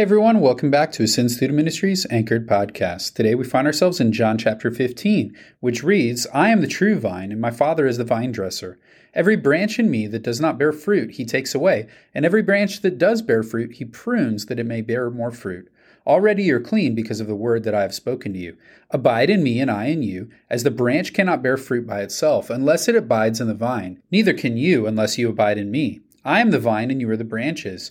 Hey everyone, welcome back to Ascend Student Ministries Anchored Podcast. Today we find ourselves in John chapter 15, which reads, I am the true vine, and my Father is the vine dresser. Every branch in me that does not bear fruit, he takes away, and every branch that does bear fruit, he prunes that it may bear more fruit. Already you're clean because of the word that I have spoken to you. Abide in me, and I in you, as the branch cannot bear fruit by itself, unless it abides in the vine. Neither can you, unless you abide in me. I am the vine, and you are the branches.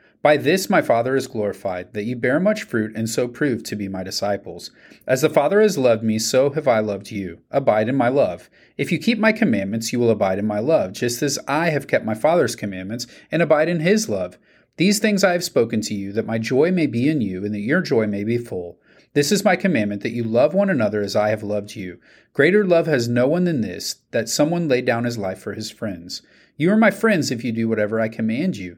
By this my Father is glorified, that you bear much fruit and so prove to be my disciples. As the Father has loved me, so have I loved you. Abide in my love. If you keep my commandments, you will abide in my love, just as I have kept my Father's commandments and abide in his love. These things I have spoken to you, that my joy may be in you, and that your joy may be full. This is my commandment, that you love one another as I have loved you. Greater love has no one than this, that someone lay down his life for his friends. You are my friends if you do whatever I command you.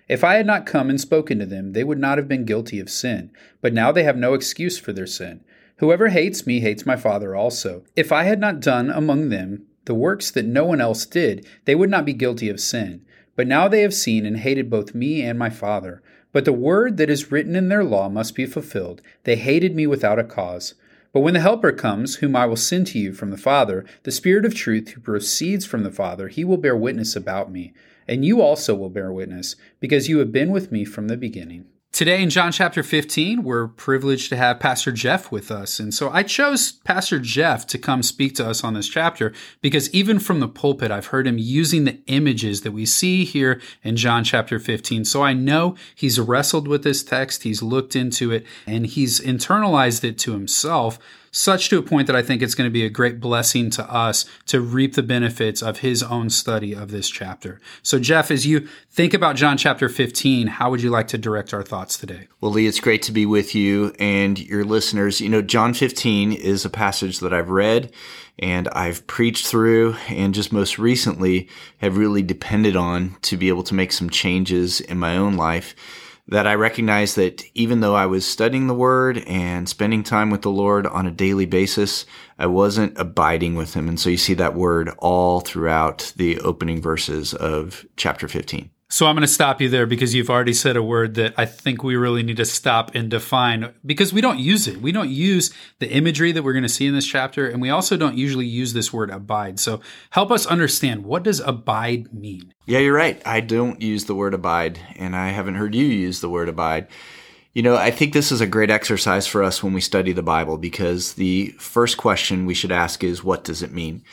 If I had not come and spoken to them, they would not have been guilty of sin. But now they have no excuse for their sin. Whoever hates me hates my Father also. If I had not done among them the works that no one else did, they would not be guilty of sin. But now they have seen and hated both me and my Father. But the word that is written in their law must be fulfilled. They hated me without a cause. But when the Helper comes, whom I will send to you from the Father, the Spirit of truth who proceeds from the Father, he will bear witness about me and you also will bear witness, because you have been with me from the beginning. Today in John chapter 15, we're privileged to have Pastor Jeff with us. And so I chose Pastor Jeff to come speak to us on this chapter because even from the pulpit, I've heard him using the images that we see here in John chapter 15. So I know he's wrestled with this text, he's looked into it, and he's internalized it to himself such to a point that I think it's going to be a great blessing to us to reap the benefits of his own study of this chapter. So, Jeff, as you think about John chapter 15, how would you like to direct our thoughts today? Well, Lee, it's great to be with you and your listeners. You know, John 15 is a passage that I've read and I've preached through and just most recently have really depended on to be able to make some changes in my own life that I recognized that even though I was studying the Word and spending time with the Lord on a daily basis, I wasn't abiding with Him. And so you see that word all throughout the opening verses of chapter 15. So I'm going to stop you there because you've already said a word that I think we really need to stop and define because we don't use it. We don't use the imagery that we're going to see in this chapter and we also don't usually use this word abide. So help us understand what does abide mean? Yeah, you're right. I don't use the word abide and I haven't heard you use the word abide. You know, I think this is a great exercise for us when we study the Bible because the first question we should ask is what does it mean?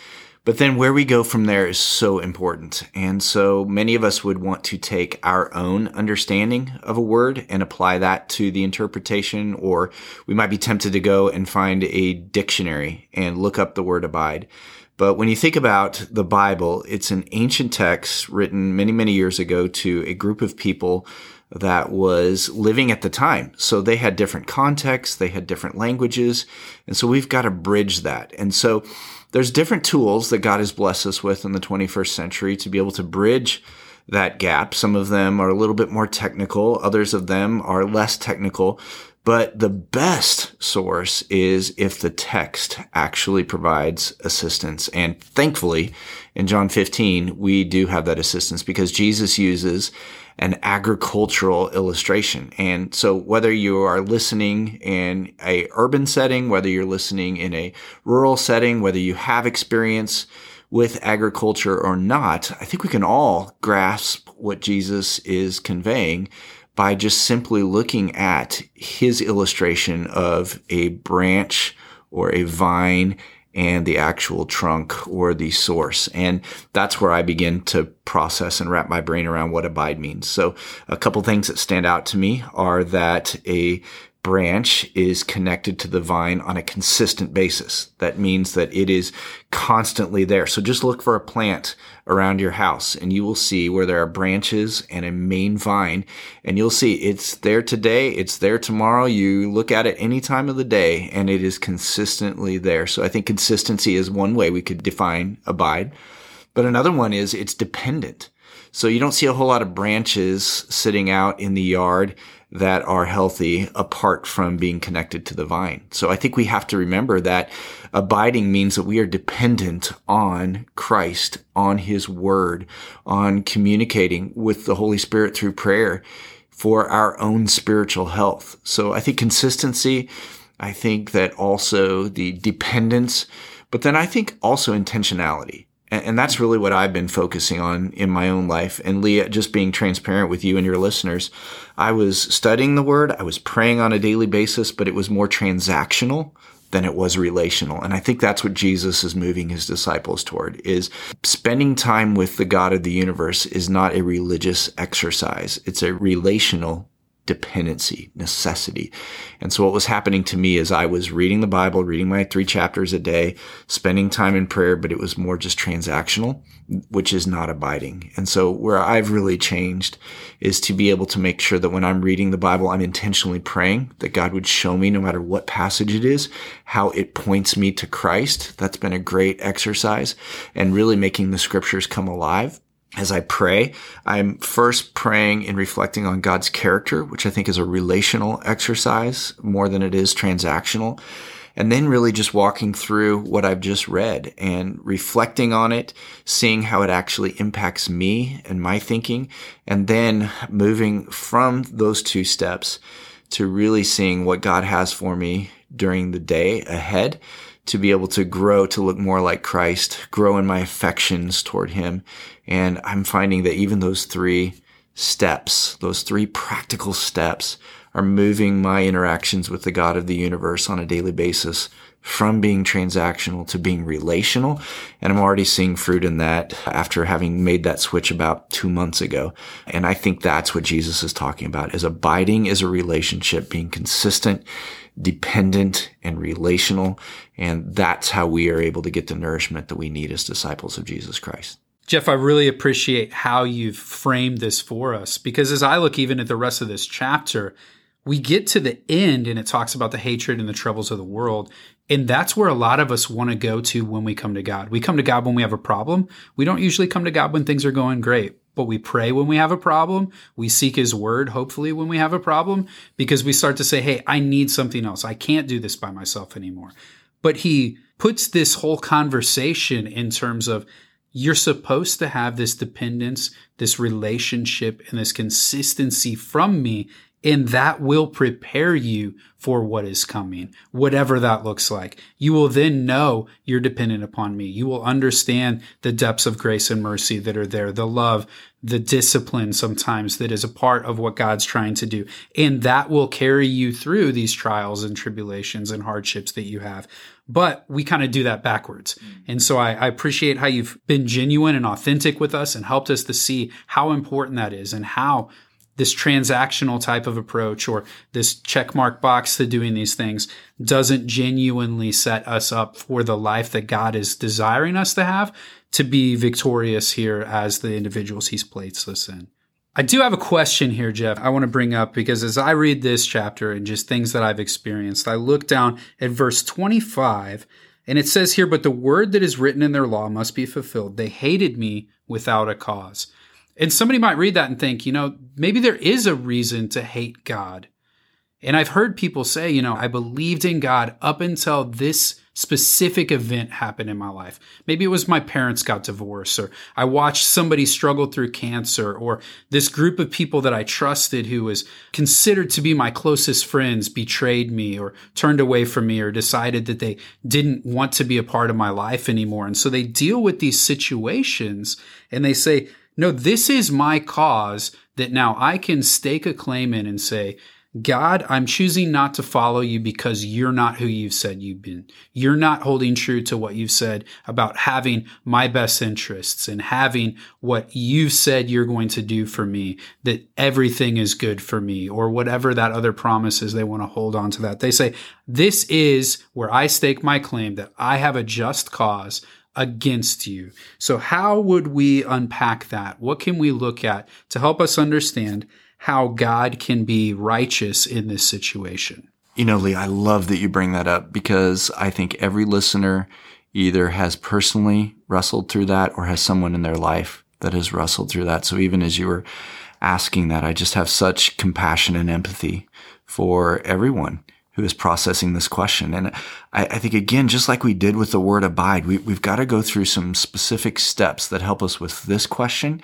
But then where we go from there is so important. And so many of us would want to take our own understanding of a word and apply that to the interpretation, or we might be tempted to go and find a dictionary and look up the word abide. But when you think about the Bible, it's an ancient text written many, many years ago to a group of people that was living at the time. So they had different contexts, they had different languages. And so we've got to bridge that. And so there's different tools that God has blessed us with in the 21st century to be able to bridge that gap. Some of them are a little bit more technical. Others of them are less technical. But the best source is if the text actually provides assistance. And thankfully, in John 15, we do have that assistance because Jesus uses an agricultural illustration. And so whether you are listening in a urban setting, whether you're listening in a rural setting, whether you have experience with agriculture or not, I think we can all grasp what Jesus is conveying by just simply looking at his illustration of a branch or a vine and the actual trunk or the source. And that's where I begin to process and wrap my brain around what abide means. So a couple things that stand out to me are that a branch is connected to the vine on a consistent basis. That means that it is constantly there. So just look for a plant around your house and you will see where there are branches and a main vine and you'll see it's there today. It's there tomorrow. You look at it any time of the day and it is consistently there. So I think consistency is one way we could define abide. But another one is it's dependent. So you don't see a whole lot of branches sitting out in the yard that are healthy apart from being connected to the vine. So I think we have to remember that abiding means that we are dependent on Christ, on his word, on communicating with the Holy Spirit through prayer for our own spiritual health. So I think consistency, I think that also the dependence, but then I think also intentionality. And that's really what I've been focusing on in my own life. And Leah, just being transparent with you and your listeners, I was studying the word, I was praying on a daily basis, but it was more transactional than it was relational. And I think that's what Jesus is moving his disciples toward is spending time with the God of the universe is not a religious exercise. It's a relational dependency, necessity. And so what was happening to me is I was reading the Bible, reading my three chapters a day, spending time in prayer, but it was more just transactional, which is not abiding. And so where I've really changed is to be able to make sure that when I'm reading the Bible, I'm intentionally praying that God would show me no matter what passage it is, how it points me to Christ. That's been a great exercise and really making the scriptures come alive as I pray, I'm first praying and reflecting on God's character, which I think is a relational exercise more than it is transactional. And then really just walking through what I've just read and reflecting on it, seeing how it actually impacts me and my thinking, and then moving from those two steps to really seeing what God has for me during the day ahead to be able to grow to look more like Christ, grow in my affections toward him. And I'm finding that even those three steps, those three practical steps are moving my interactions with the God of the universe on a daily basis from being transactional to being relational. And I'm already seeing fruit in that after having made that switch about two months ago. And I think that's what Jesus is talking about is abiding is a relationship, being consistent, dependent and relational. And that's how we are able to get the nourishment that we need as disciples of Jesus Christ. Jeff, I really appreciate how you've framed this for us because as I look even at the rest of this chapter, we get to the end and it talks about the hatred and the troubles of the world. And that's where a lot of us want to go to when we come to God. We come to God when we have a problem. We don't usually come to God when things are going great, but we pray when we have a problem. We seek his word, hopefully, when we have a problem, because we start to say, Hey, I need something else. I can't do this by myself anymore. But he puts this whole conversation in terms of, you're supposed to have this dependence, this relationship, and this consistency from me. And that will prepare you for what is coming, whatever that looks like. You will then know you're dependent upon me. You will understand the depths of grace and mercy that are there, the love, the discipline sometimes that is a part of what God's trying to do. And that will carry you through these trials and tribulations and hardships that you have but we kind of do that backwards. Mm. And so I, I, appreciate how you've been genuine and authentic with us and helped us to see how important that is and how this transactional type of approach or this checkmark box to doing these things doesn't genuinely set us up for the life that God is desiring us to have to be victorious here as the individuals he's placed us in. I do have a question here, Jeff, I want to bring up because as I read this chapter and just things that I've experienced, I look down at verse 25 and it says here, But the word that is written in their law must be fulfilled. They hated me without a cause. And somebody might read that and think, you know, maybe there is a reason to hate God. And I've heard people say, you know, I believed in God up until this specific event happened in my life. Maybe it was my parents got divorced, or I watched somebody struggle through cancer, or this group of people that I trusted who was considered to be my closest friends betrayed me, or turned away from me, or decided that they didn't want to be a part of my life anymore. And so they deal with these situations and they say, no, this is my cause that now I can stake a claim in and say, God, I'm choosing not to follow you because you're not who you've said you've been. You're not holding true to what you've said about having my best interests and having what you've said you're going to do for me, that everything is good for me, or whatever that other promise is they want to hold on to that. They say, This is where I stake my claim that I have a just cause against you. So, how would we unpack that? What can we look at to help us understand? how God can be righteous in this situation. You know, Lee, I love that you bring that up because I think every listener either has personally wrestled through that or has someone in their life that has wrestled through that. So even as you were asking that, I just have such compassion and empathy for everyone who is processing this question. And I, I, think again, just like we did with the word abide, we, we've got to go through some specific steps that help us with this question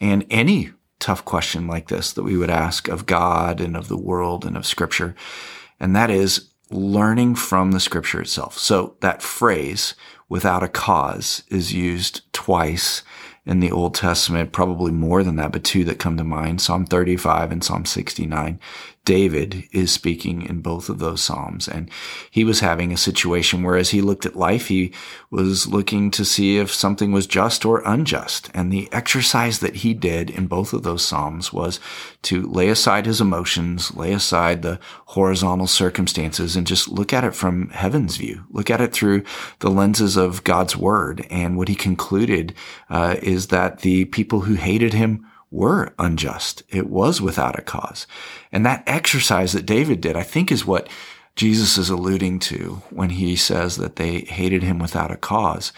and any tough question like this that we would ask of God and of the world and of scripture. And that is learning from the scripture itself. So that phrase, without a cause, is used twice in the Old Testament, probably more than that, but two that come to mind, Psalm 35 and Psalm 69. David is speaking in both of those Psalms. And he was having a situation where as he looked at life, he was looking to see if something was just or unjust. And the exercise that he did in both of those Psalms was to lay aside his emotions, lay aside the horizontal circumstances and just look at it from heaven's view. Look at it through the lenses of God's word. And what he concluded uh, is that the people who hated him were unjust. It was without a cause. And that exercise that David did, I think is what Jesus is alluding to when he says that they hated him without a cause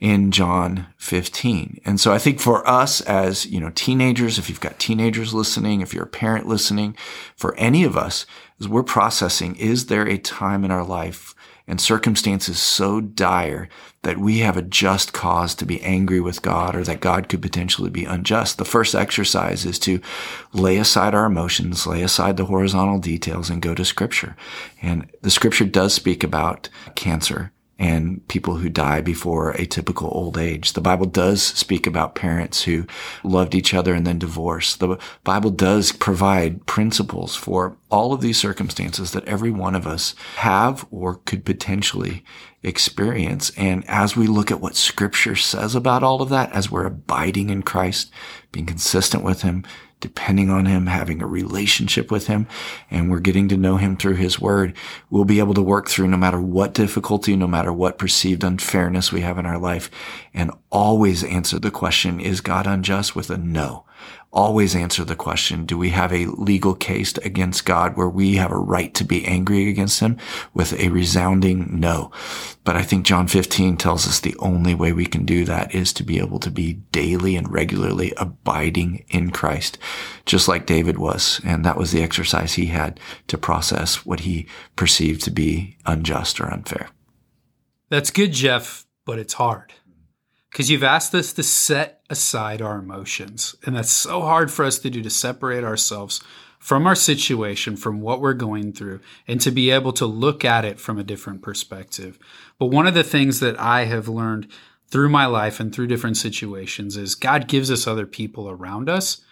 in John 15. And so I think for us as, you know, teenagers, if you've got teenagers listening, if you're a parent listening, for any of us, as we're processing, is there a time in our life and circumstances so dire that we have a just cause to be angry with God or that God could potentially be unjust. The first exercise is to lay aside our emotions, lay aside the horizontal details and go to scripture. And the scripture does speak about cancer and people who die before a typical old age. The Bible does speak about parents who loved each other and then divorced. The Bible does provide principles for all of these circumstances that every one of us have or could potentially experience. And as we look at what scripture says about all of that, as we're abiding in Christ, being consistent with him, depending on him, having a relationship with him, and we're getting to know him through his word, we'll be able to work through no matter what difficulty, no matter what perceived unfairness we have in our life, and always answer the question, is God unjust with a no? Always answer the question, do we have a legal case against God where we have a right to be angry against him with a resounding no? But I think John 15 tells us the only way we can do that is to be able to be daily and regularly abiding in Christ, just like David was. And that was the exercise he had to process what he perceived to be unjust or unfair. That's good, Jeff, but it's hard because you've asked us to set aside our emotions. And that's so hard for us to do to separate ourselves from our situation, from what we're going through, and to be able to look at it from a different perspective. But one of the things that I have learned through my life and through different situations is God gives us other people around us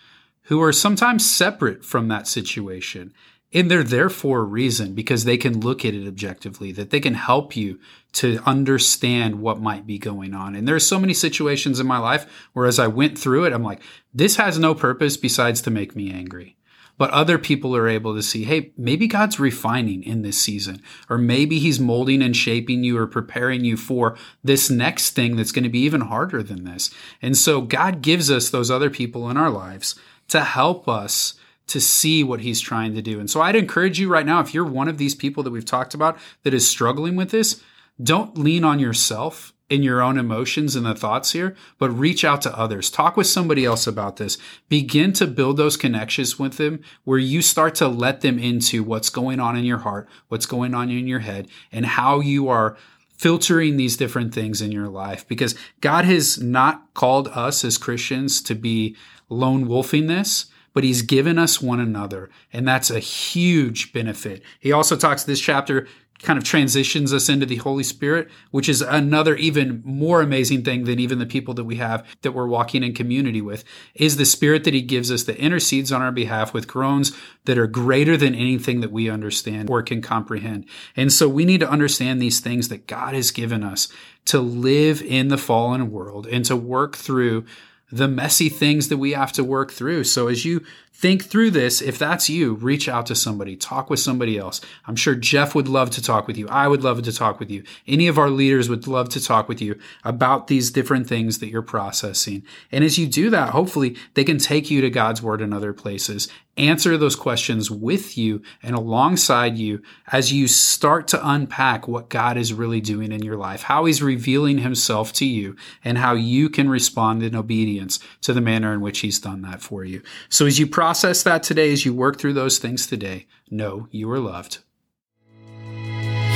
who are sometimes separate from that situation. And they're there for a reason because they can look at it objectively, that they can help you to understand what might be going on. And there's so many situations in my life where as I went through it, I'm like, this has no purpose besides to make me angry. But other people are able to see, hey, maybe God's refining in this season, or maybe He's molding and shaping you or preparing you for this next thing that's going to be even harder than this. And so God gives us those other people in our lives to help us to see what he's trying to do. And so I'd encourage you right now, if you're one of these people that we've talked about that is struggling with this, don't lean on yourself in your own emotions and the thoughts here, but reach out to others. Talk with somebody else about this. Begin to build those connections with them where you start to let them into what's going on in your heart, what's going on in your head, and how you are filtering these different things in your life because God has not called us as Christians to be lone wolfing this but he's given us one another. And that's a huge benefit. He also talks this chapter kind of transitions us into the Holy Spirit, which is another even more amazing thing than even the people that we have that we're walking in community with, is the Spirit that He gives us that intercedes on our behalf with groans that are greater than anything that we understand or can comprehend. And so we need to understand these things that God has given us to live in the fallen world and to work through the messy things that we have to work through. So as you think through this, if that's you, reach out to somebody, talk with somebody else. I'm sure Jeff would love to talk with you. I would love to talk with you. Any of our leaders would love to talk with you about these different things that you're processing. And as you do that, hopefully they can take you to God's word in other places answer those questions with you and alongside you as you start to unpack what God is really doing in your life, how He's revealing Himself to you, and how you can respond in obedience to the manner in which He's done that for you. So, as you process that today, as you work through those things today, know you are loved.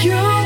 You